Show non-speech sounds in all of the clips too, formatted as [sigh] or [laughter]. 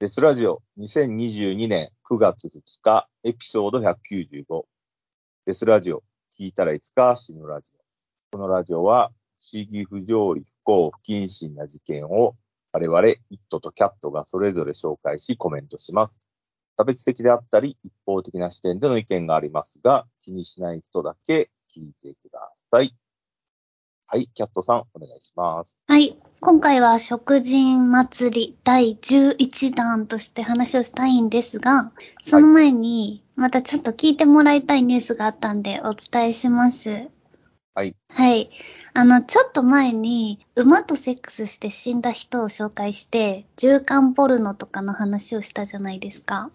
デスラジオ2022年9月2日エピソード195。デスラジオ聞いたらいつか死ぬラジオ。このラジオは不思議不条理不幸不謹慎な事件を我々、イットとキャットがそれぞれ紹介しコメントします。差別的であったり一方的な視点での意見がありますが、気にしない人だけ聞いてください。はい、キャットさん、お願いします。はい、今回は食人祭り第11弾として話をしたいんですが、その前に、またちょっと聞いてもらいたいニュースがあったんでお伝えします。はい。はい。あの、ちょっと前に、馬とセックスして死んだ人を紹介して、銃艦ポルノとかの話をしたじゃないですか。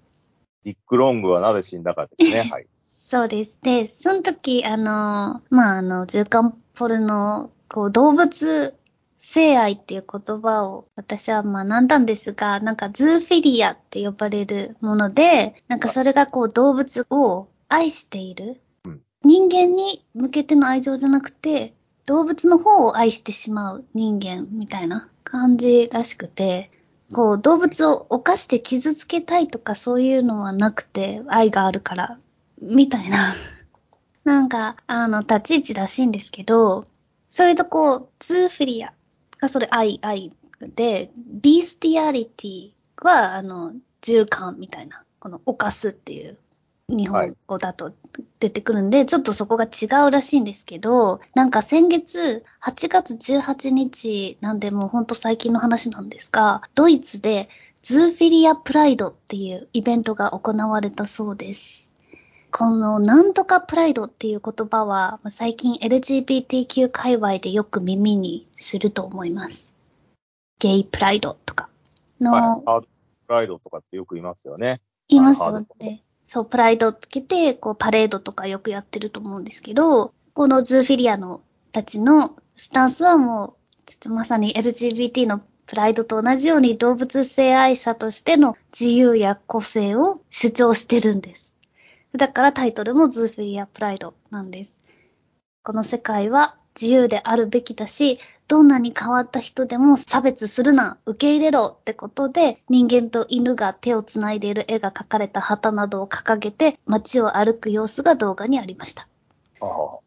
ディック・ロングはなぜ死んだかですね。[laughs] はい。そうです。で、その時、あの、まあ、あの、銃艦ポルノ、こう、動物性愛っていう言葉を私は学んだんですが、なんかズーフィリアって呼ばれるもので、なんかそれがこう動物を愛している。うん、人間に向けての愛情じゃなくて、動物の方を愛してしまう人間みたいな感じらしくて、こう動物を犯して傷つけたいとかそういうのはなくて、愛があるから、みたいななんか、あの、立ち位置らしいんですけど、それとこう、ズーフィリアがそれ愛、愛で、ビースティアリティは、あの、循環みたいな、この犯すっていう日本語だと出てくるんで、はい、ちょっとそこが違うらしいんですけど、なんか先月8月18日なんでもうほんと最近の話なんですが、ドイツでズーフィリアプライドっていうイベントが行われたそうです。このなんとかプライドっていう言葉は最近 LGBTQ 界隈でよく耳にすると思います。ゲイプライドとかの。はい、ハードプライドとかってよく言いますよね。言いますよね。そう、プライドつけて、こう、パレードとかよくやってると思うんですけど、このズーフィリアのたちのスタンスはもう、まさに LGBT のプライドと同じように動物性愛者としての自由や個性を主張してるんです。だからタイトルもズーフィリア・プライドなんです。この世界は自由であるべきだし、どんなに変わった人でも差別するな、受け入れろってことで、人間と犬が手を繋いでいる絵が描かれた旗などを掲げて、街を歩く様子が動画にありました。ああ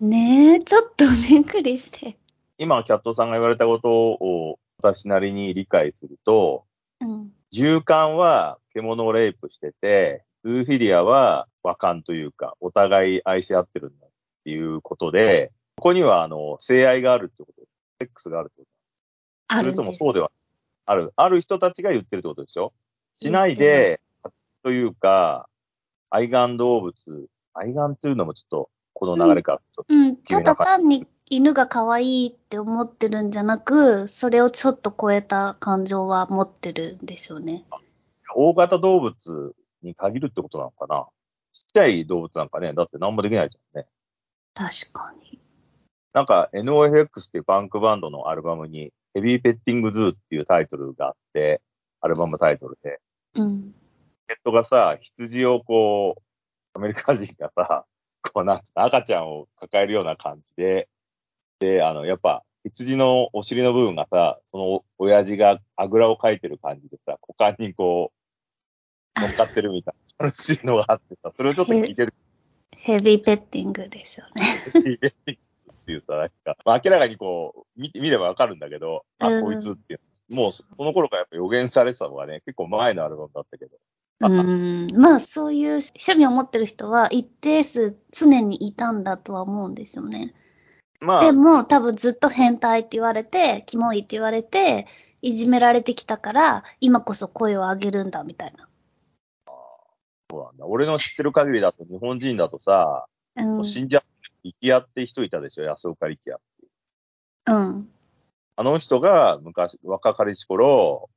ねえ、ちょっとびっくりして。今、キャットさんが言われたことを私なりに理解すると、うん、銃艦は獣をレイプしてて、ズーフィリアは和感というか、お互い愛し合ってるんだっていうことで、ここには、あの、性愛があるってことです。セックスがあるってことです。それともそうではある。ある人たちが言ってるってことでしょ？しないで、というか、愛玩動物、愛玩っていうのもちょっと、この流れかうん、うん、ただ単に犬が可愛いって思ってるんじゃなく、それをちょっと超えた感情は持ってるんでしょうね。大型動物に限るってことなのかな？ちっちゃい動物なんかね、だって何もできないじゃんね。確かに。なんか NOFX っていうパンクバンドのアルバムにヘビーペッティングズーっていうタイトルがあって、アルバムタイトルで。うん。ペットがさ、羊をこう、アメリカ人がさ、こうなん赤ちゃんを抱えるような感じで、で、あの、やっぱ、羊のお尻の部分がさ、その親父があぐらをかいてる感じでさ、股間にこう、乗っかってるみたいな楽しいのがあってさ、それをちょっと聞いてる。ヘビーペッティングですよね。ヘビーペッティングっていうさ、なんか、まあ、明らかにこう、見て、見ればわかるんだけど、あ、こいつっていう。もう、この頃からやっぱ予言されてたのがね、結構前のアルバムだったけど。うん。まあ、そういう趣味を持ってる人は一定数常にいたんだとは思うんですよね。まあ。でも、多分ずっと変態って言われて、キモいって言われて、いじめられてきたから、今こそ声を上げるんだみたいな。そうなんだ。俺の知ってる限りだと、日本人だとさ、うん、もう死んじゃって、力也って人いたでしょ、安岡力也っていう。うん。あの人が昔、若かりし頃、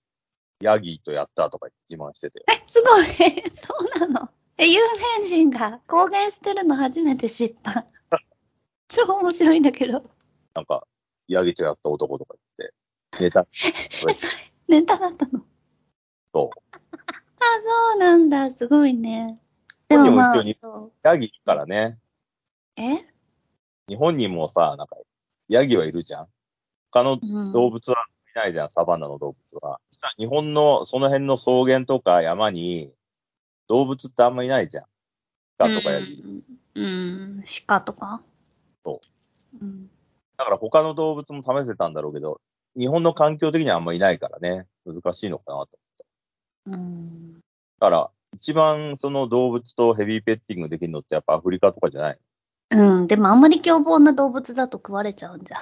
ヤギとやったとか自慢してて。え、すごい。[laughs] そうなの？え、有名人が公言してるの初めて知った。[laughs] 超面白いんだけど。なんか、ヤギとやった男とか言って、ネタ。[laughs] え、それ、ネタだったの？そう。あ、そうなんだ。すごいね。でもまあ、ヤギからね。え？日本にもさ、なんか、ヤギはいるじゃん。他の動物はいないじゃん、うん、サバンナの動物は。さ、日本のその辺の草原とか山に動物ってあんまいないじゃん。鹿とかやり。うん、うん、鹿とか？。そううん。だから他の動物も試せたんだろうけど、日本の環境的にはあんまいないからね、難しいのかなと。うん。だから、一番その動物とヘビーペッティングできるのってやっぱアフリカとかじゃないうん。でもあんまり凶暴な動物だと食われちゃうんじゃん。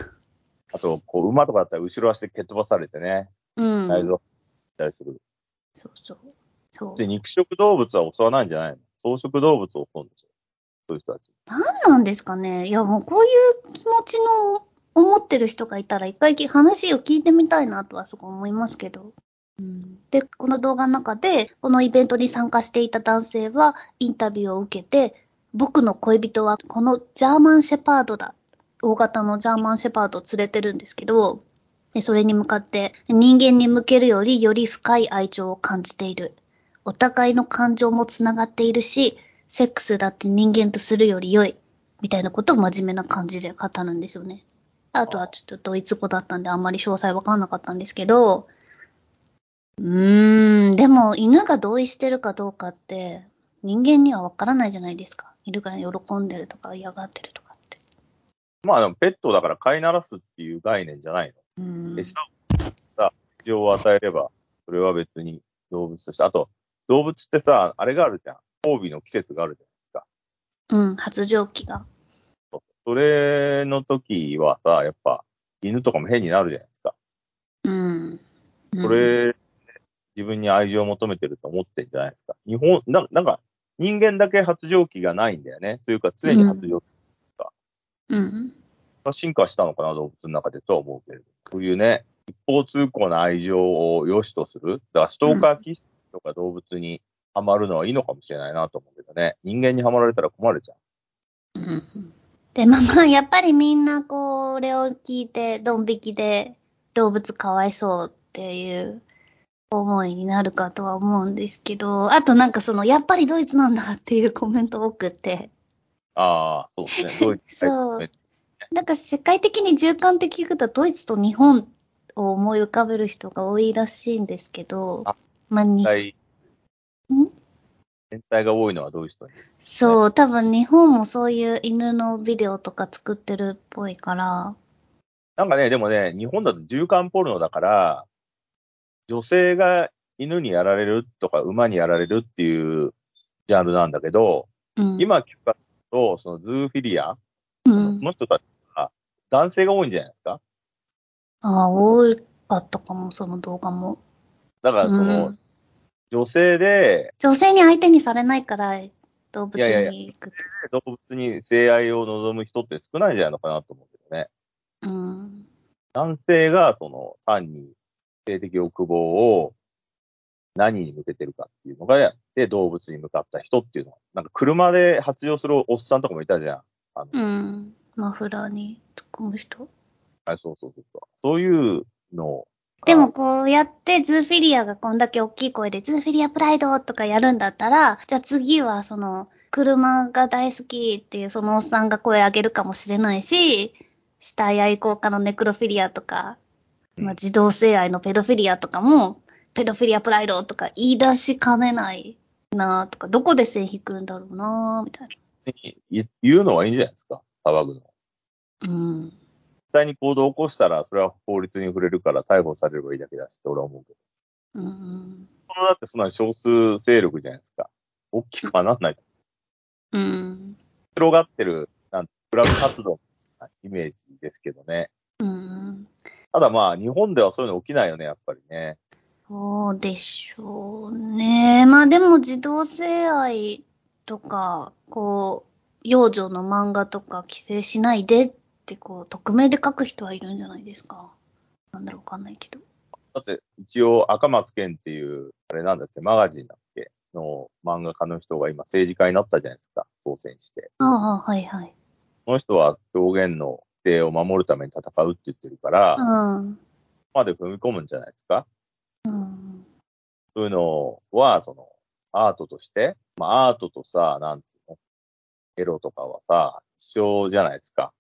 あと、こう、馬とかだったら後ろ足で蹴っ飛ばされてね、うん。内臓ったりする。そうそう。そう。で、肉食動物は襲わないんじゃないの？草食動物を襲うんでしょそういう人たち。何なんですかね？いや、もうこういう気持ちの思ってる人がいたら、一回き話を聞いてみたいなとはすごい思いますけど。うん、で、この動画の中で、このイベントに参加していた男性は、インタビューを受けて、僕の恋人はこのジャーマンシェパードだ。大型のジャーマンシェパードを連れてるんですけど、それに向かって、人間に向けるよりより深い愛情を感じている。お互いの感情もつながっているし、セックスだって人間とするより良い。みたいなことを真面目な感じで語るんですよね。あとはちょっとドイツ語だったんであんまり詳細わかんなかったんですけど、うーん、でも犬が同意してるかどうかって人間にはわからないじゃないですか。犬が喜んでるとか嫌がってるとかって。まあでもペットだから飼いならすっていう概念じゃないの？うん。餌をさ、事情を与えれば、それは別に動物として。あと、動物ってさ、あれがあるじゃん。交尾の季節があるじゃないですか。うん、発情期が。それの時はさ、やっぱ、犬とかも変になるじゃないですか。うん。うんそれ、自分に愛情を求めてると思ってんじゃないですか。日本、ななんか、人間だけ発情期がないんだよね。というか、常に発情期うん。が進化したのかな、動物の中でとは思うけれど。こういうね、一方通行な愛情を良しとする。だから、ストーカー気質とか動物にハマるのはいいのかもしれないなと思うけどね。人間にはまられたら困るじゃん。うんで、まあまあ、やっぱりみんなこれを聞いて、ドン引きで動物かわいそうっていう思いになるかとは思うんですけど、あとなんかその、やっぱりドイツなんだっていうコメント多くて、ああ、そうですね。ドイツそう。なんか世界的に循環って聞くとドイツと日本を思い浮かべる人が多いらしいんですけどあ、まあ、に全体、ん？全体が多いのはどういう人にそう、多分日本もそういう犬のビデオとか作ってるっぽいから、なんかね、でもね、日本だと循環ポルノだから、女性が犬にやられるとか馬にやられるっていうジャンルなんだけど、うん。今聞くと、そのズーフィリア、うんその人たちは男性が多いんじゃないですか？ああ、多かったかも、その動画も。だからその、うん女性で女性に相手にされないから、動物いやいやいやに行くと。動物に性愛を望む人って少ないんじゃないのかなと思うけどね。うん。男性がその単に性的欲望を何に向けてるかっていうのがやって動物に向かった人っていうのは、なんか車で発情するおっさんとかもいたじゃん。あの、うん。マフラーに突っ込む人。あそうそうそうそう。そういうのがでも、こうやってズーフィリアがこんだけ大きい声でズーフィリアプライドとかやるんだったら、じゃあ次はその車が大好きっていうそのおっさんが声上げるかもしれないし、死体愛好家のネクロフィリアとか、まあ、自動性愛のペドフィリアとかも、ペドフィリアプライドとか言い出しかねないなとか、どこで線引くんだろうなみたい言言うのはいいんじゃないですか？騒ぐの。な。うん。実際に行動を起こしたら、それは法律に触れるから逮捕されればいいだけだしって俺は思うけど。うん。そのだってそんな少数勢力じゃないですか。大きくはなんないと。うん。広がってる、なんクラブ活動なイメージですけどね。うん。ただまあ、日本ではそういうの起きないよね、やっぱりね。そうでしょうね。まあでも自動性愛とか、こう、幼女の漫画とか規制しないでって、こう、匿名で書く人はいるんじゃないですか？なんだろうわかんないけど。だって、一応、赤松健っていう、あれなんだっけ、マガジンだっけ、の漫画家の人が今政治家になったじゃないですか、当選して。ああ、はいはい。この人は表現の規定を守るために戦うって言ってるから、うん。まで踏み込むんじゃないですか？うん。そういうのは、その、アートとして、まあ、アートとさ、なんていうの、エロとかはさ、一緒じゃないですか。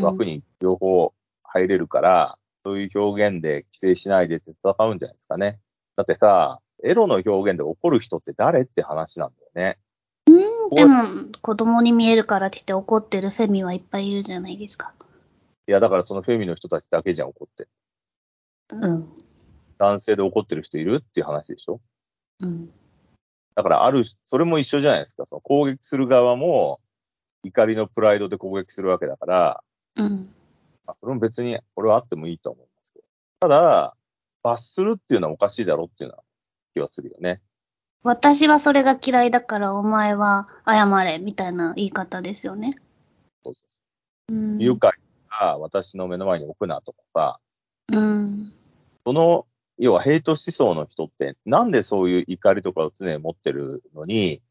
枠に両方入れるから、そういう表現で規制しないでって戦うんじゃないですかね。だってさ、エロの表現で怒る人って誰って話なんだよね。うん、でも、子供に見えるからって言って怒ってるフェミはいっぱいいるじゃないですか。いや、だからそのフェミの人たちだけじゃん、怒って。うん。男性で怒ってる人いるっていう話でしょ？うん。だからある、それも一緒じゃないですか。その攻撃する側も怒りのプライドで攻撃するわけだから、うん。まあ、それも別にこれはあってもいいと思いますけど。ただ、罰するっていうのはおかしいだろっていうのは気はするよね。私はそれが嫌いだからお前は謝れみたいな言い方ですよね。そうそうん。誘拐が私の目の前に置くなとかさ、うん。その、要はヘイト思想の人って、なんでそういう怒りとかを常に持ってるのに、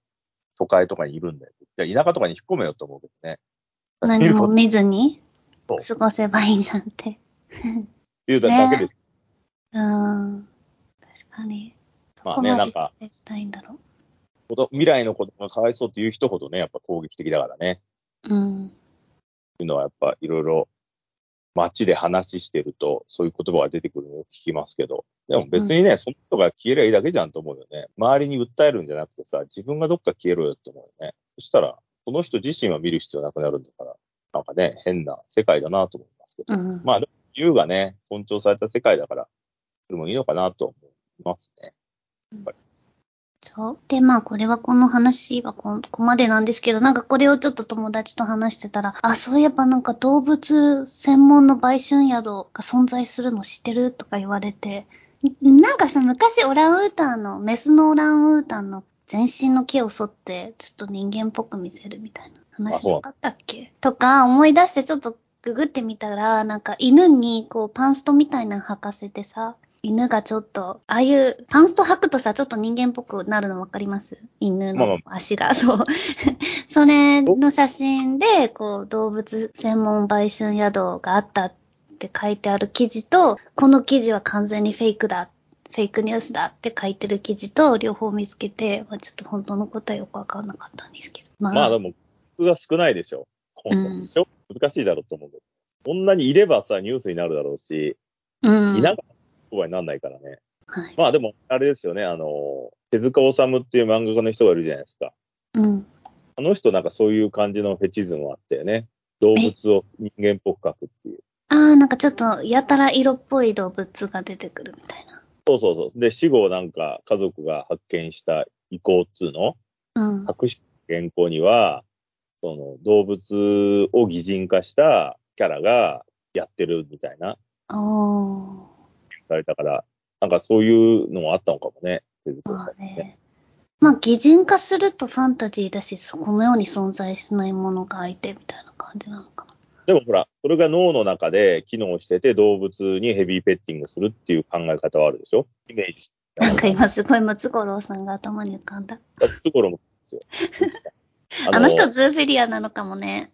都会とかにいるんだよ。いや田舎とかに引っ込めようと思うけどね。何も見ずに過ごせばいいんじゃんって。っていうだけで、うん。確かに。そまあね、なんか、規制したいんだろ子供未来の子供がかわいそうっていう人ほどね、やっぱ攻撃的だからね。う。うん。いうのはやっぱいろいろ街で話してると、そういう言葉が出てくるのを聞きますけど、でも別にね、その人が消えりゃいいだけじゃんと思うよね。周りに訴えるんじゃなくてさ、自分がどっか消えろよって思うよね。そしたら、その人自身は見る必要なくなるんだから、なんかね、変な世界だなと思いますけど。うん。まあ、自由がね、尊重された世界だから、それもいいのかなと思いますね。そう？で、まあ、これはこの話はここまでなんですけど、なんかこれをちょっと友達と話してたら、あ、そういえばなんか動物専門の売春宿が存在するの知ってるとか言われて、なんかさ、昔オランウータンの、メスのオランウータンの全身の毛を剃って、ちょっと人間っぽく見せるみたいな話なかったっけ？とか思い出してちょっとググってみたら、なんか犬にこうパンストみたいなの履かせてさ、犬がちょっと、ああいう、パンスト履くとさ、ちょっと人間っぽくなるのわかります？犬まあまの足が、[laughs] そう。[laughs] それの写真で、こう、動物専門売春宿があったって書いてある記事と、この記事は完全にフェイクだ、フェイクニュースだって書いてる記事と両方見つけて、まあ、ちょっと本当のことはよくわかんなかったんですけど。ままあでも、工夫が少ないでしょ。うんでしょ？難しいだろうと思う。こんなにいればさ、ニュースになるだろうし、うん。いなかったら言葉にならないからね。はい。まあでも、あれですよね、あの、手塚治虫っていう漫画家の人がいるじゃないですか。うん。あの人なんかそういう感じのフェチズムがあったよね。動物を人間っぽく描くっていう。ああ、なんかちょっと、やたら色っぽい動物が出てくるみたいな。そうそうそう。で、死後なんか家族が発見した遺構っつうの？うん。隠した原稿には、その動物を擬人化したキャラがやってるみたいな、おー。されたから、なんかそういうのもあったのかもね、まあね。ね。まあ、擬人化するとファンタジーだし、そこのように存在しないものが相手みたいな感じなのかな。でもほら、それが脳の中で機能してて動物にヘビーペッティングするっていう考え方はあるでしょ？イメージ。なんか今すごいムツゴロウさんが頭に浮かんだ。だってところもですよ。[laughs] あの人ズーフィリアなのかもね。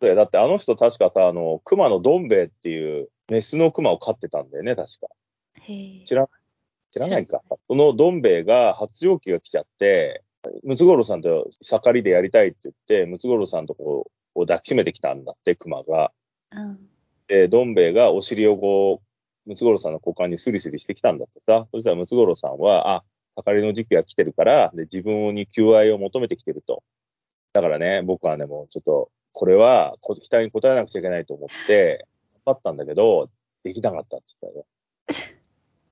そうやだってあの人確かさ、あの、熊のどん兵衛っていうメスの熊を飼ってたんだよね、確か。知ら知らないか。そのどん兵衛が発情期が来ちゃって、ムツゴロウさんと盛りでやりたいって言って、ムツゴロウさんとこう、抱きしめてきたんだって、熊が。うん。で、どん兵衛がお尻をこう、ムツゴロウさんの股間にスリスリしてきたんだってさ。そしたらムツゴロウさんは、あ、盛りの時期が来てるから、で、自分に求愛を求めてきてると。だからね、僕はね、もうちょっと、これはこ期待に応えなくちゃいけないと思って、頑張ったんだけど、できなかったって言ったよ。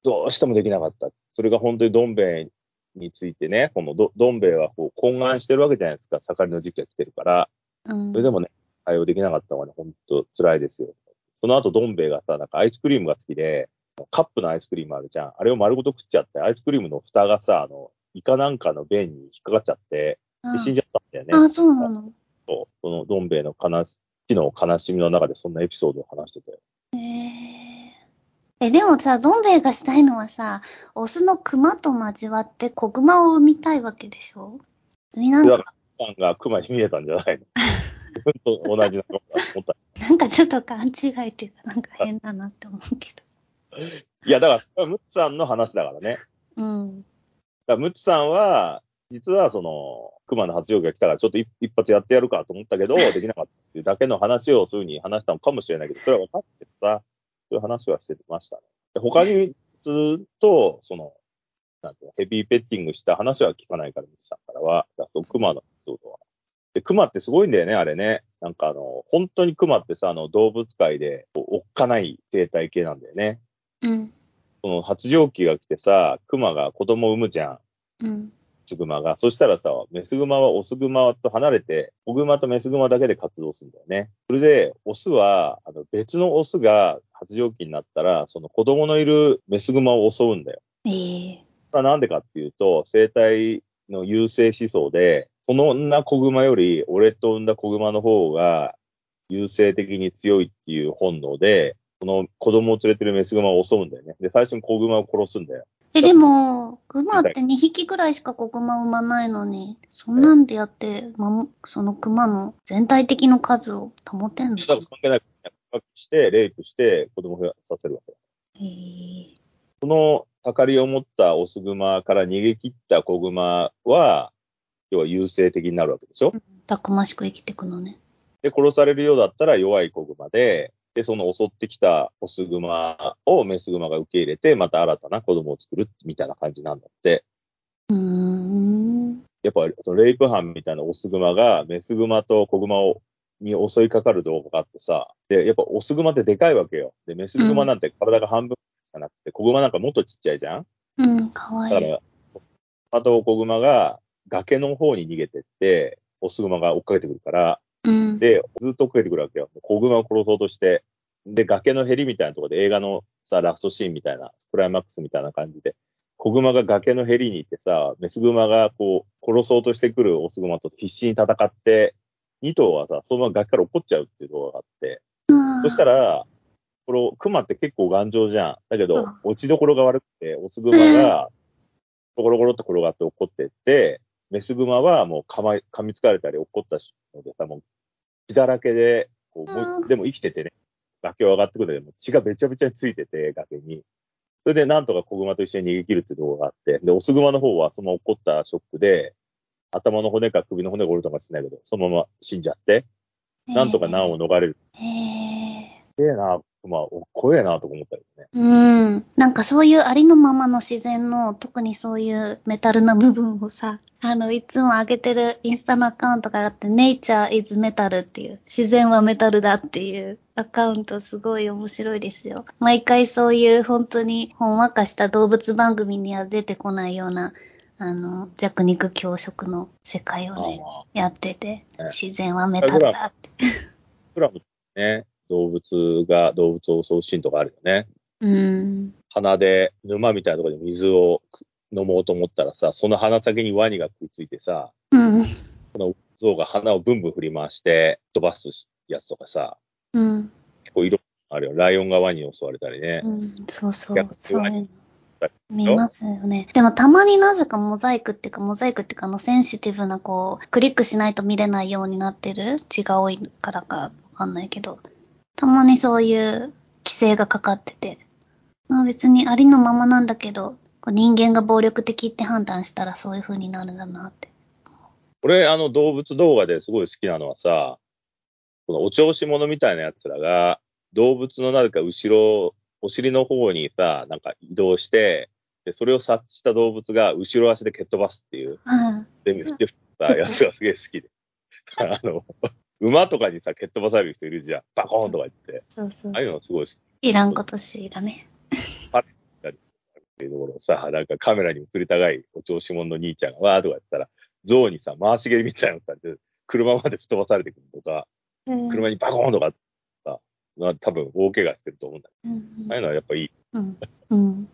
どうしてもできなかった。それが本当にどん兵衛についてね、このどどん兵衛はこう懇願してるわけじゃないですか。盛りの時期が来てるから。うん。それでもね、対応できなかったのがね、本当辛いですよ。その後、どん兵衛がさ、なんかアイスクリームが好きで、カップのアイスクリームあるじゃん。あれを丸ごと食っちゃって、アイスクリームの蓋がさ、あの、イカなんかの便に引っかかっちゃって、で死んじゃったんだよね。あ、そうなの。そうそのどん兵衛の悲し、死の悲しみの中でそんなエピソードを話してて。へえ。え、でもさ、どん兵衛がしたいのはさ、オスのクマと交わって子グマを産みたいわけでしょ？別になんか、だから、さんが熊に見えたんじゃないの？本当同じなことだと思った。[laughs] なんかちょっと勘違いっていうか、なんか変だなって思うけいや、だから、ムツさんの話だからね。ど。うん。だからムツさんは、実はその、熊の発情期が来たから、ちょっと一一発やってやるかと思ったけど、できなかったっていうだけの話をそういうふうに話したのかもしれないけど、それは分かってさ、そういう話はしてましたね。で他にずっと、その、なんていうのヘビーペッティングした話は聞かないから、ミキさんからは。だと、熊のエピソードは。で、熊ってすごいんだよね、あれね。なんかあの、本当に熊ってさ、あの、動物界でおっかない生態系なんだよね。うん。その発情期が来てさ、熊が子供を産むじゃん。うん。メスグマが。そしたらさ、メスグマはオスグマと離れて、オグマとメスグマだけで活動するんだよね。それで、オスは、あの別のオスが発情期になったら、その子供のいるメスグマを襲うんだよ。ええまあ、なんでかっていうと、生態の優勢思想で、その女子グマより、俺と産んだ子グマの方が優勢的に強いっていう本能で、この子供を連れてるメスグマを襲うんだよね。で、最初に子グマを殺すんだよ。え、でも、クマって2匹ぐらいしか子グマ産まないのに、そんなんでやって、ま、そのクマの全体的の数を保てんの？だから関係ない。して、レイプして子供を増やさせるわけ。へえその盛りを持ったオスグマから逃げ切った子グマは、要は優勢的になるわけでしょたくましく生きていくのね。で、殺されるようだったら弱い子グマで、で、その襲ってきたオスグマをメスグマが受け入れて、また新たな子供を作るみたいな感じなんだって。うーん。やっぱ、そのレイプ犯みたいなオスグマがメスグマと子グマをに襲いかかる動画があってさ、で、やっぱオスグマってでかいわけよ。で、メスグマなんて体が半分しかなくて、子グマなんかもっとちっちゃいじゃんうん、かわいい。だから、あと子グマが崖の方に逃げてって、オスグマが追っかけてくるから、うん。で、ずっと追っかけてくるわけよ。子グマを殺そうとして、で、崖のヘリみたいなところで映画のさ、ラストシーンみたいな、クライマックスみたいな感じで、子グマが崖のヘリに行ってさ、メスグマがこう、殺そうとしてくるオスグマと必死に戦って、2頭はさ、そのまま崖から落っこっちゃうっていう動画があって、そしたら、ら、このクマって結構頑丈じゃん。だけどうん、落ちどころが悪くて、オスグマが、ゴロゴロっと転がって落っこってって、メスグマはもう噛ま噛みつかれたり落っこったのでさ、もう血だらけで、こうもううんでも生きててね、崖を上がってくるんだけど、血がべちゃべちゃについてて、崖に。それでなんとか子グマと一緒に逃げ切るっていう動画があって、で、オスグマの方はその落っこったショックで、頭の骨か首の骨が折れたかもしれないけど、そのまま死んじゃって、なんとか難を逃れる。へえ。すげえな、まあ、おっこええなとか思ったけどね。うん。なんかそういうありのままの自然の、特にそういうメタルな部分をさ、あの、いつも上げてるインスタのアカウントがあって、Nature is Metal っていう、自然はメタルだっていうアカウントすごい面白いですよ。毎回そういう本当にほんわかした動物番組には出てこないような、あの、弱肉強食の世界をね、やってて、ね自然はメタルだって。プラムね、動物が動物を襲うシーンとかあるよね。うん。鼻で、沼みたいなところで水を飲もうと思ったらさ、その鼻先にワニが食いついてさ、うん。象が鼻をブンブン振り回して飛ばすやつとかさ、うん。結構色あるよ。ライオンがワニに襲われたりねう。ん、そうそう逆、そう。見ますよね。でもたまになぜかモザイクっていうか、モザイクっていうか、あの、センシティブな、こう、クリックしないと見れないようになってる血が多いからかわかんないけど、たまにそういう規制がかかってて、まあ別にありのままなんだけど、こう人間が暴力的って判断したらそういう風になるんだなって。俺、あの動物動画ですごい好きなのはさ、このお調子者みたいなやつらが、動物のなぜか後ろ、お尻の方にさ、なんか移動して、で、それを察知した動物が後ろ足で蹴っ飛ばすっていう、うん。全部してたやつがすげえ好きで。[laughs] あの、馬とかにさ、蹴っ飛ばされる人いるじゃん。バコーンとか言って。そうそうああいうのすごい好きいらんことしだね。っていうところをさ、なんかカメラに映りたがいお調子者の兄ちゃんがわーとかやったら、象にさ、回し蹴りみたいなのされて、車まで吹っ飛ばされてくるとか、うん車にバコーンとかさ、まあ多分大怪我してると思うんだけうんど、ああいうのはやっぱいい。うん。[laughs] うん。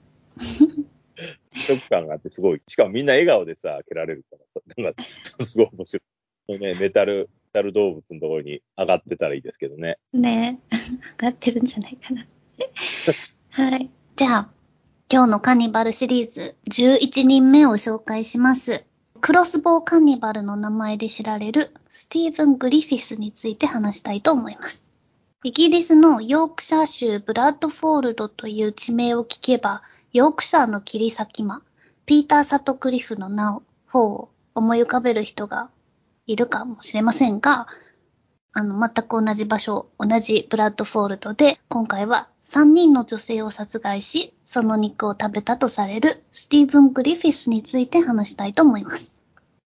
ショック感があってすごい。しかもみんな笑顔でさ、蹴られるから、なんか、すごい面白い。ね、メタル、メタル動物のところに上がってたらいいですけどね。ね、上がってるんじゃないかな。はい。じゃあ、今日のカニバルシリーズ11人目を紹介します。クロスボウカニバルの名前で知られるスティーブン・グリフィスについて話したいと思います。イギリスのヨークシャー州ブラッドフォードという地名を聞けば、ヨークシャーの切り裂き魔、ピーター・サトクリフの名を、方を思い浮かべる人がいるかもしれませんが、あの、全く同じ場所、同じブラッドフォードで、今回は3人の女性を殺害し、その肉を食べたとされるスティーブン・グリフィスについて話したいと思います。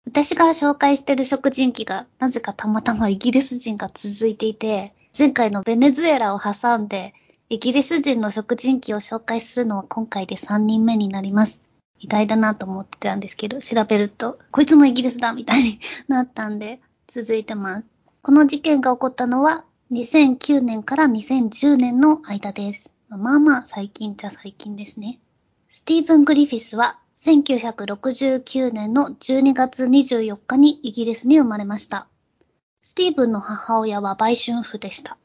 私が紹介してる食人鬼が、なぜかたまたまイギリス人が続いていて、前回のベネズエラを挟んで、イギリス人の食人鬼を紹介するのは今回で3人目になります。意外だなと思ってたんですけど、調べると、こいつもイギリスだみたいに [laughs] なったんで、続いてます。この事件が起こったのは、2009年から2010年の間です。まあまあ最近じゃ最近ですね。スティーブン・グリフィスは1969年の12月24日にイギリスに生まれました。スティーブンの母親は売春婦でした。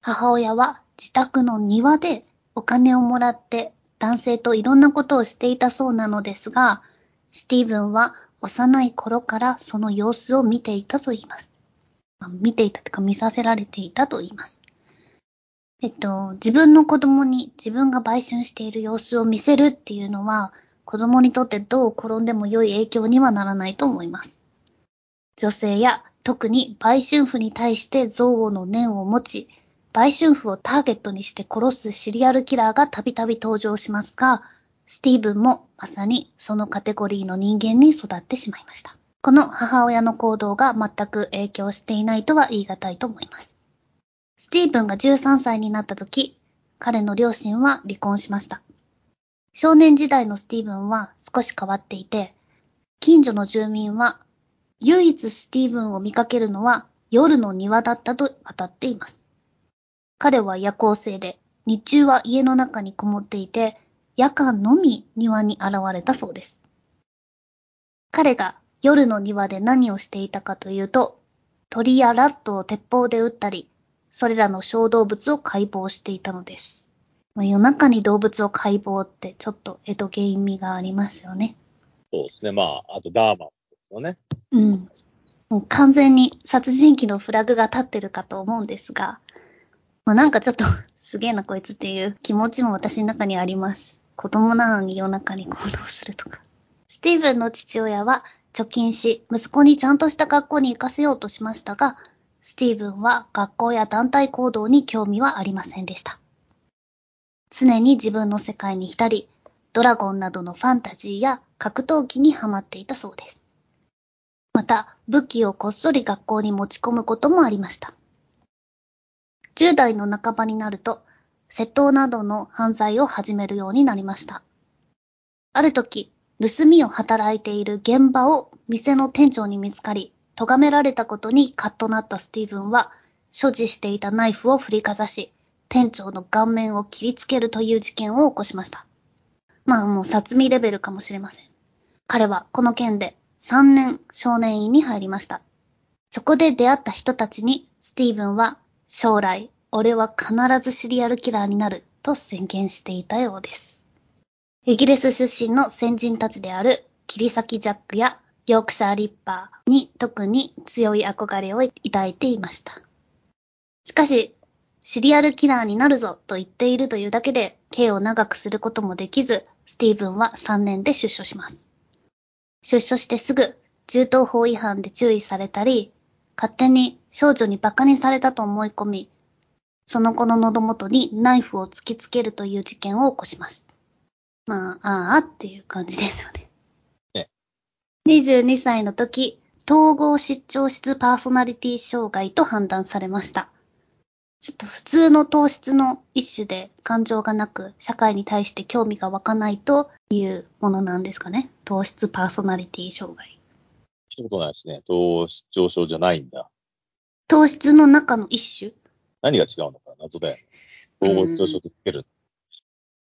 母親は自宅の庭でお金をもらって男性といろんなことをしていたそうなのですが、スティーブンは幼い頃からその様子を見ていたと言います。見ていたというか見させられていたと言います。えっと、自分の子供に自分が売春している様子を見せるっていうのは、子供にとってどう転んでも良い影響にはならないと思います。女性や特に売春婦に対して憎悪の念を持ち、売春婦をターゲットにして殺すシリアルキラーがたびたび登場しますが、スティーブンもまさにそのカテゴリーの人間に育ってしまいました。この母親の行動が全く影響していないとは言い難いと思います。スティーブンが13歳になった時、彼の両親は離婚しました。少年時代のスティーブンは少し変わっていて、近所の住民は唯一スティーブンを見かけるのは夜の庭だったと語っています。彼は夜行性で、日中は家の中にこもっていて、夜間のみ庭に現れたそうです。彼が夜の庭で何をしていたかというと、鳥やラットを鉄砲で撃ったり、それらの小動物を解剖していたのです。まあ、夜中に動物を解剖ってちょっと江戸芸味がありますよね。そうですね。まあ、あとダーマンですよね。うん。もう完全に殺人鬼のフラグが立ってるかと思うんですが、まあ、なんかちょっと [laughs] すげえなこいつっていう気持ちも私の中にあります。子供なのに夜中に行動するとか。スティーブンの父親は貯金し、息子にちゃんとした学校に行かせようとしましたが、スティーブンは学校や団体行動に興味はありませんでした。常に自分の世界に浸り、ドラゴンなどのファンタジーや格闘技にハマっていたそうです。また、武器をこっそり学校に持ち込むこともありました。10代の半ばになると、窃盗などの犯罪を始めるようになりました。ある時、盗みを働いている現場を店の店長に見つかり、咎められたことにカッとなったスティーブンは、所持していたナイフを振りかざし、店長の顔面を切りつけるという事件を起こしました。まあもう殺味レベルかもしれません。彼はこの件で3年少年院に入りました。そこで出会った人たちに、スティーブンは将来、俺は必ずシリアルキラーになると宣言していたようです。イギリス出身の先人たちである切り裂きジャックやヨークシャーリッパーに特に強い憧れを抱いていました。しかし、シリアルキラーになるぞと言っているというだけで、刑を長くすることもできず、スティーブンは3年で出所します。出所してすぐ、銃刀法違反で注意されたり、勝手に少女に馬鹿にされたと思い込み、その子の喉元にナイフを突きつけるという事件を起こします。まあ、ああっていう感じですよね。ね。22歳の時、統合失調質パーソナリティ障害と判断されました。ちょっと普通の糖質の一種で感情がなく、社会に対して興味が湧かないというものなんですかね。糖質パーソナリティ障害。聞いたことないですね。糖質上昇じゃないんだ。糖質の中の一種？何が違うのか謎だよね。統合失調症ってつける。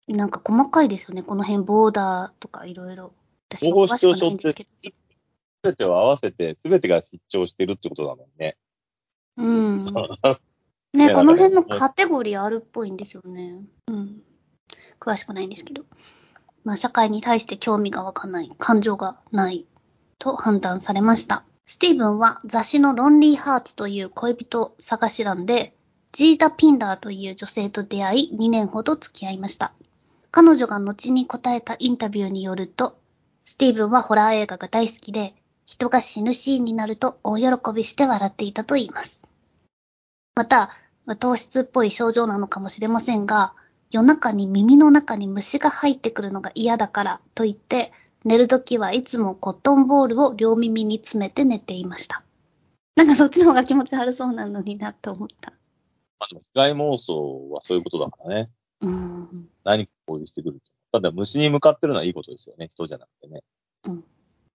なんか細かいですよね。この辺、ボーダーとかいろいろ。統合失調症って、すべてを合わせて、すべてが失調してるってことだもんね。うん。[laughs] ね、この辺のカテゴリーあるっぽいんですよね。うん。詳しくないんですけど。まあ、社会に対して興味が湧かない、感情がないと判断されました。スティーブンは雑誌のロンリーハーツという恋人探し団で、ジータ・ピンダーという女性と出会い2年ほど付き合いました。彼女が後に答えたインタビューによると、スティーブンはホラー映画が大好きで、人が死ぬシーンになると大喜びして笑っていたと言います。また、糖質っぽい症状なのかもしれませんが、夜中に耳の中に虫が入ってくるのが嫌だからと言って、寝るときはいつもコットンボールを両耳に詰めて寝ていました。なんかそっちの方が気持ち悪そうなのになって思った。まあ被害妄想はそういうことだからね。うん。何か攻撃してくると。ただ虫に向かってるのはいいことですよね。人じゃなくてね。うん。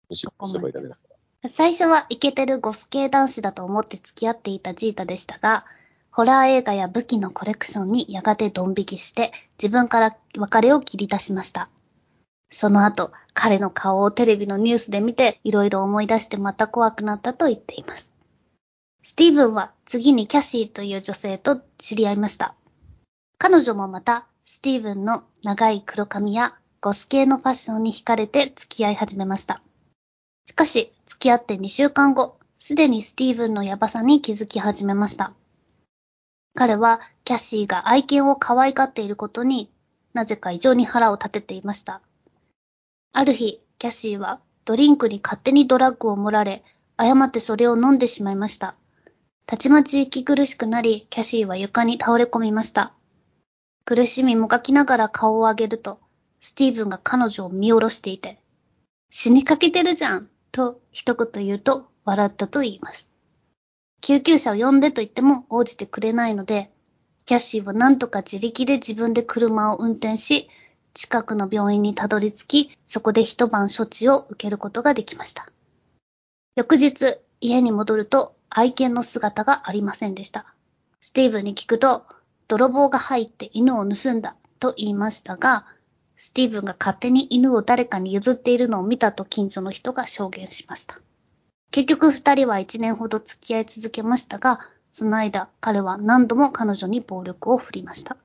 虫をすればいいだけだから。最初はイケてるゴス系男子だと思って付き合っていたジータでしたが、ホラー映画や武器のコレクションにやがてドン引きして、自分から別れを切り出しました。その後、彼の顔をテレビのニュースで見て、いろいろ思い出してまた怖くなったと言っています。スティーブンは次にキャシーという女性と知り合いました。彼女もまた、スティーブンの長い黒髪やゴス系のファッションに惹かれて付き合い始めました。しかし、付き合って2週間後、すでにスティーブンのヤバさに気づき始めました。彼はキャシーが愛犬を可愛がっていることになぜか異常に腹を立てていました。ある日、キャシーはドリンクに勝手にドラッグを盛られ、誤ってそれを飲んでしまいました。たちまち息苦しくなり、キャシーは床に倒れ込みました。苦しみもがきながら顔を上げると、スティーブンが彼女を見下ろしていて、死にかけてるじゃんと一言言うと笑ったと言います。救急車を呼んでと言っても応じてくれないので、キャシーは何とか自力で自分で車を運転し、近くの病院にたどり着き、そこで一晩処置を受けることができました。翌日、家に戻ると愛犬の姿がありませんでした。スティーブンに聞くと、泥棒が入って犬を盗んだと言いましたが、スティーブンが勝手に犬を誰かに譲っているのを見たと近所の人が証言しました。結局二人は一年ほど付き合い続けましたが、その間、彼は何度も彼女に暴力を振りました。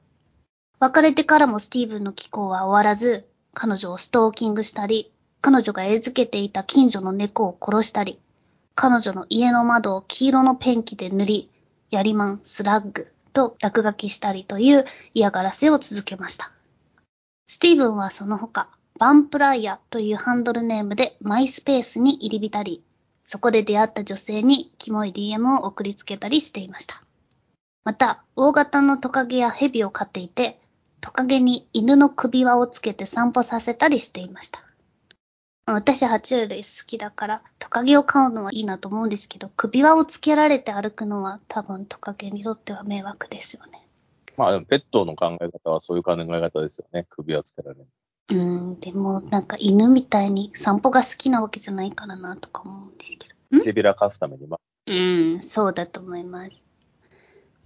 別れてからもスティーブンの気候は終わらず、彼女をストーキングしたり、彼女が餌付けていた近所の猫を殺したり、彼女の家の窓を黄色のペンキで塗り、ヤリマン、スラッグと落書きしたりという嫌がらせを続けました。スティーブンはその他、バンプライヤというハンドルネームでマイスペースに入り浸り、そこで出会った女性にキモい DM を送りつけたりしていました。また、大型のトカゲやヘビを飼っていて、トカゲに犬の首輪をつけて散歩させたりしていました。私、爬虫類好きだから、トカゲを飼うのはいいなと思うんですけど、首輪をつけられて歩くのは多分トカゲにとっては迷惑ですよね。まあ、ペットの考え方はそういう考え方ですよね。首輪つけられる。うん、でもなんか犬みたいに散歩が好きなわけじゃないからなとか思うんですけど。背びらかすためにま。うん、そうだと思います。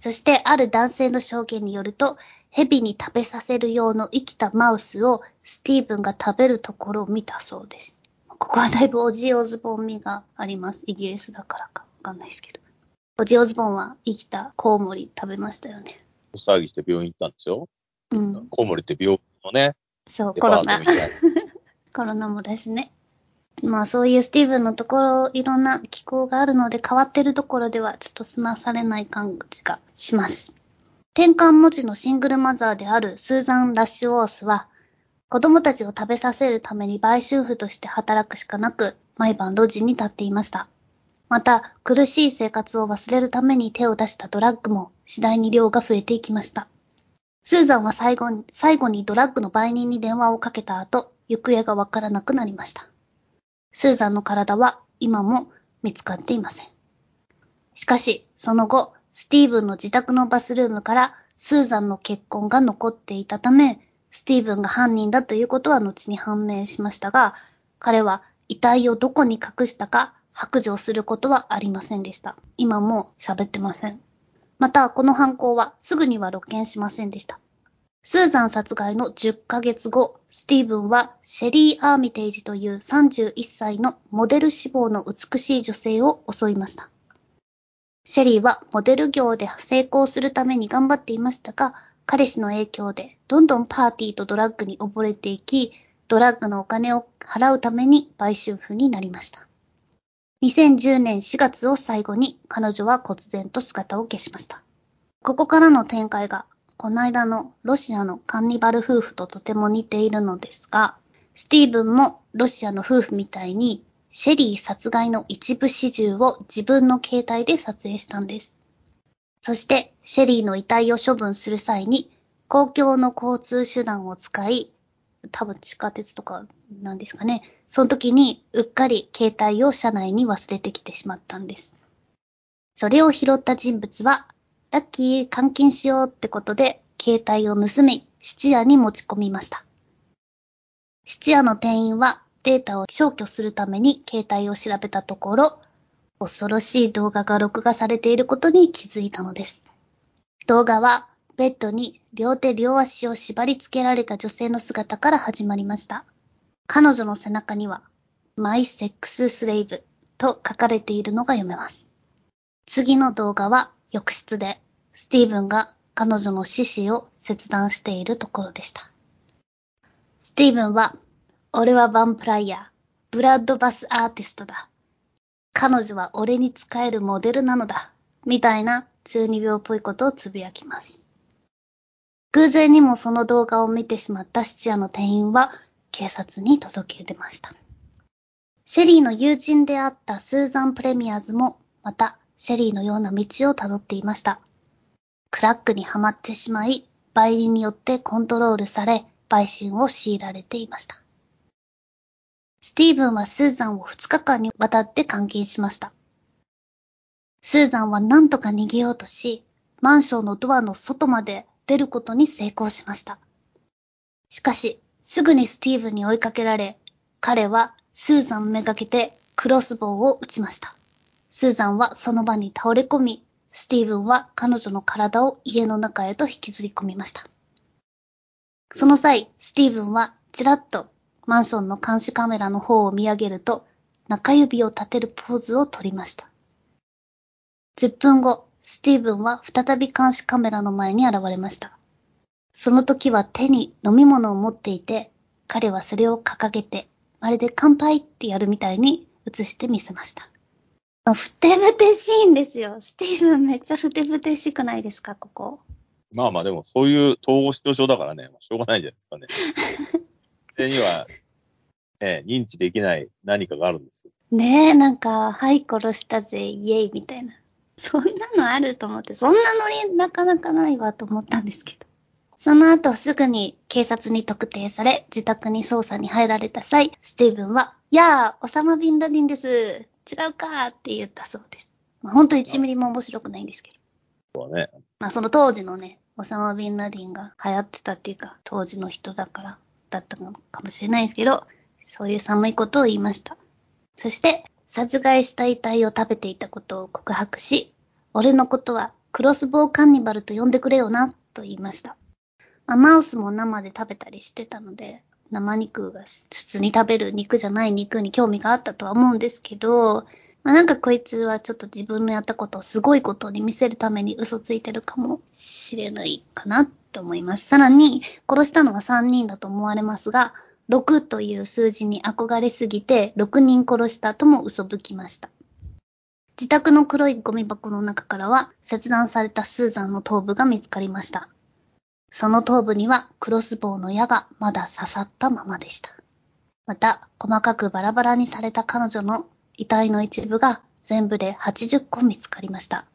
そして、ある男性の証言によると、蛇に食べさせる用の生きたマウスをスティーブンが食べるところを見たそうです。ここはだいぶオジオズボン味があります。イギリスだからかわかんないですけど。オジオズボンは生きたコウモリ食べましたよね。お騒ぎして病院行ったんでしょうん。コウモリって病院のね。そう、コロナ。[laughs] コロナもですね。まあそういうスティーブンのところ、いろんな気候があるので変わってるところではちょっと済まされない感じがします。転換文字のシングルマザーであるスーザン・ラッシュウォースは、子供たちを食べさせるために売春婦として働くしかなく、毎晩路地に立っていました。また、苦しい生活を忘れるために手を出したドラッグも次第に量が増えていきました。スーザンは最後に、最後にドラッグの売人に電話をかけた後、行方がわからなくなりました。スーザンの体は今も見つかっていません。しかし、その後、スティーブンの自宅のバスルームからスーザンの血痕が残っていたため、スティーブンが犯人だということは後に判明しましたが、彼は遺体をどこに隠したか白状することはありませんでした。今も喋ってません。また、この犯行はすぐには露見しませんでした。スーザン殺害の10ヶ月後、スティーブンはシェリー・アーミテージという31歳のモデル志望の美しい女性を襲いました。シェリーはモデル業で成功するために頑張っていましたが、彼氏の影響でどんどんパーティーとドラッグに溺れていき、ドラッグのお金を払うために売春婦になりました。2010年4月を最後に彼女は忽然と姿を消しました。ここからの展開がこの間のロシアのカンニバル夫婦ととても似ているのですが、スティーブンもロシアの夫婦みたいに、シェリー殺害の一部始終を自分の携帯で撮影したんです。そして、シェリーの遺体を処分する際に、公共の交通手段を使い、多分地下鉄とかなんですかね。その時にうっかり携帯を車内に忘れてきてしまったんです。それを拾った人物は、ラッキー監禁しようってことで、携帯を盗み、質屋に持ち込みました。質屋の店員はデータを消去するために携帯を調べたところ、恐ろしい動画が録画されていることに気づいたのです。動画はベッドに両手両足を縛り付けられた女性の姿から始まりました。彼女の背中には、My Sex Slave と書かれているのが読めます。次の動画は浴室でスティーブンが彼女の四肢を切断しているところでした。スティーブンは、俺はヴァンプライヤー、ブラッドバスアーティストだ。彼女は俺に使えるモデルなのだ。みたいな中二病っぽいことをつぶやきます。偶然にもその動画を見てしまった質屋の店員は警察に届け出ました。シェリーの友人であったスーザン・プレミアーズもまたシェリーのような道をたどっていました。クラックにはまってしまい、売人によってコントロールされ、売春を強いられていました。スティーブンはスーザンを2日間にわたって監禁しました。スーザンは何とか逃げようとし、マンションのドアの外まで出ることに成功しました。しかし、すぐにスティーブンに追いかけられ、彼はスーザンをめがけてクロスボウを撃ちました。スーザンはその場に倒れ込み、スティーブンは彼女の体を家の中へと引きずり込みました。その際、スティーブンはちらっとマンションの監視カメラの方を見上げると、中指を立てるポーズを取りました。10分後、スティーブンは再び監視カメラの前に現れました。その時は手に飲み物を持っていて、彼はそれを掲げて、まるで乾杯ってやるみたいに映してみせました。ふてぶてしいんですよ。スティーブンめっちゃふてぶてしくないですか、ここ。まあまあでもそういう統合失調症だからね、まあ、しょうがないじゃないですかね。それには、[laughs] ね、認知できない何かがあるんですよ。ねえ、なんか、はい、殺したぜ、イエイみたいな。そんなのあると思って、そんなノリなかなかないわと思ったんですけど。その後すぐに警察に特定され、自宅に捜査に入られた際、スティーブンは、やあ、オサマ・ビンラディンです。違うかって言ったそうです。まあ、本当1ミリも面白くないんですけど。そうね。まあその当時のね、オサマ・ビンラディンが流行ってたっていうか、当時の人だからだったのかもしれないですけど、そういう寒いことを言いました。そして、殺害した遺体を食べていたことを告白し、俺のことはクロスボウカンニバルと呼んでくれよな、と言いました。まあ、マウスも生で食べたりしてたので、生肉が普通に食べる肉じゃない肉に興味があったとは思うんですけど、まあ、なんかこいつはちょっと自分のやったことをすごいことに見せるために嘘ついてるかもしれないかなと思います。さらに、殺したのは3人だと思われますが、6という数字に憧れすぎて、6人殺したとも嘘吹きました。自宅の黒いゴミ箱の中からは、切断されたスーザンの頭部が見つかりました。その頭部にはクロスボウの矢がまだ刺さったままでした。また、細かくバラバラにされた彼女の遺体の一部が全部で80個見つかりました。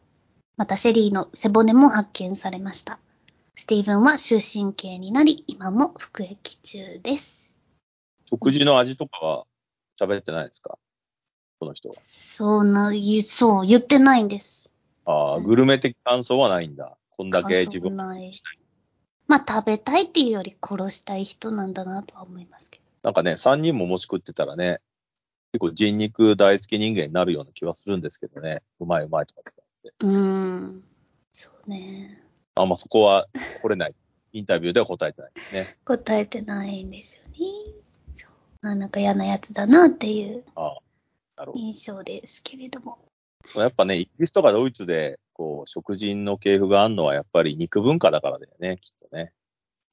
また、シェリーの背骨も発見されました。スティーブンは終身刑になり、今も服役中です。食事の味とかは喋ってないですか？この人は。そうな、そう、言ってないんです。ああ、グルメ的感想はないんだ。こんだけ自分ないまあ、食べたいっていうより殺したい人なんだなとは思いますけど。なんかね、3人も持ち食ってたらね、結構人肉大好き人間になるような気はするんですけどね。うまいうまいとかって。うーん。そうね。あんまそこは来れない。インタビューでは答えてないですね。答えてないんですよね。そう。まあ、なんか嫌なやつだなっていう印象ですけれども。ど。やっぱね、イギリスとかドイツで、こう、食人の系譜があるのはやっぱり肉文化だからだよね、きっとね。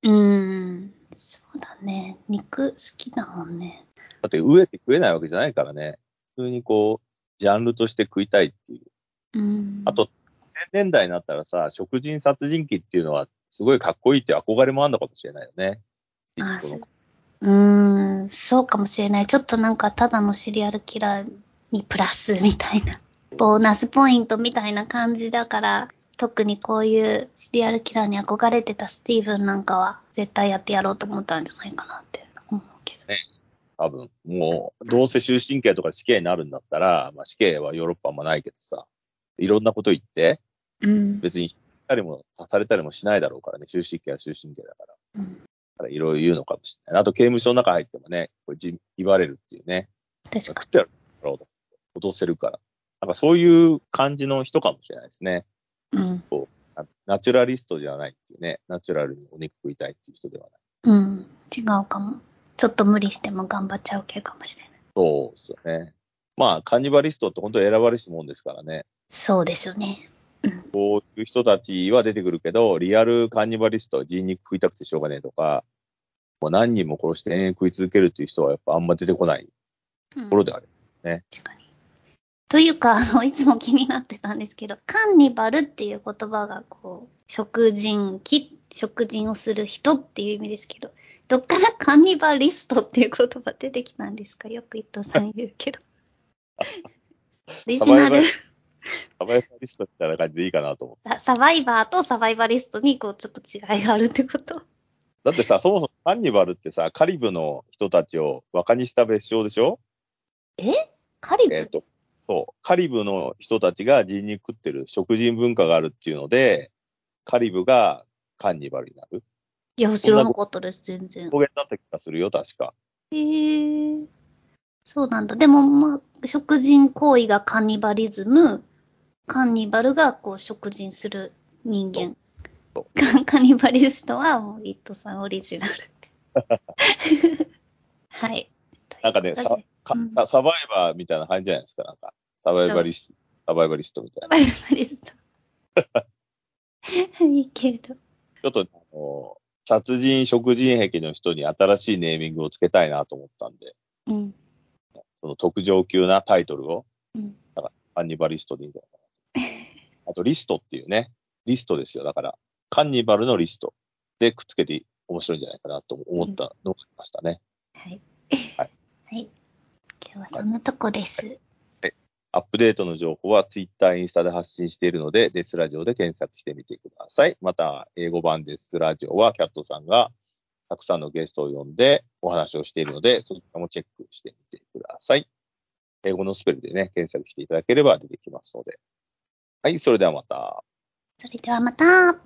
うーん。そうだね。肉好きだもんね。だって飢えて食えないわけじゃないからね。普通にこう、ジャンルとして食いたいっていう。うん。あと、1000年代になったらさ、食人殺人鬼っていうのはすごいかっこいいって憧れもあるのかもしれないよね。あうーん、そうかもしれない。ちょっとなんかただのシリアルキラーにプラスみたいな。ボーナスポイントみたいな感じだから、特にこういうシリアルキラーに憧れてたスティーブンなんかは絶対やってやろうと思ったんじゃないかなって思うけど。多分。もう、どうせ終身刑とか死刑になるんだったら、まあ死刑はヨーロッパあんまないけどさ、いろんなこと言って、うん。別に、たりも、されたりもしないだろうからね、終身刑は終身刑だから。うんだからいろいろ言うのかもしれない。あと刑務所の中入ってもね、これじ言われるっていうね。確か食ってやろうと。脅せるから。なんかそういう感じの人かもしれないですね。に。うん。ナナチュラリストじゃないっていうね。ナチュラルにお肉食いたいっていう人ではない。うん。違うかも。ちょっと無理しても頑張っちゃう系かもしれない。そうですよね。まあ、カニバリストって本当に選ばれしもんですからね。そうですよね。こういう人たちは出てくるけど、リアルカニバリスト、人肉食いたくてしょうがねえとか、もう何人も殺して延々食い続けるっていう人はやっぱあんま出てこないうんところである。確かに。というか、あの、いつも気になってたんですけど、[laughs] カンニバルっていう言葉が、こう、食人鬼、食人をする人っていう意味ですけど、どっからカンニバリストっていう言葉出てきたんですか？よく伊藤さん言うけど。[laughs] オリジナル、サバイバリストみたいな感じでいいかなと思って。あサバイバーとサバイバリストに、こう、ちょっと違いがあるってこと？だってさ、そもそもカンニバルってさ、カリブの人たちを馬鹿にした別称でしょ？え？カリブ、えっ、と、そう。カリブの人たちが人肉食ってる食人文化があるっていうので、カリブがカンニバルになる。いや、知らなかったです、全然。語源だった気がするよ、確か。へえ。そうなんだ。でも、まあ、食人行為がカンニバリズム、カンニバルがこう食人する人間。カカニバリストはもうイットさんオリジナル。[laughs] はい。なんかね、ササバイバーみたいな感じじゃないですか、なんか。サバイバリスト、サバイバリストみたいな。サバイバリスト。[laughs] いいけど。ちょっと、あの、殺人、食人癖の人に新しいネーミングをつけたいなと思ったんで、うん。その特上級なタイトルを、うん。カンニバリストでいいんじゃないかな。あと、リストっていうね、リストですよ。だから、カンニバルのリストでくっつけて面白いんじゃないかなと思ったのがありましたね。はい。はい。はい。今日はそんなとこです。アップデートの情報はツイッター、インスタで発信しているので、デスラジオで検索してみてください。また、英語版デスラジオはキャットさんがたくさんのゲストを呼んでお話をしているので、そちらもチェックしてみてください。英語のスペルでね、検索していただければ出てきますので。はい、それではまた。それではまた。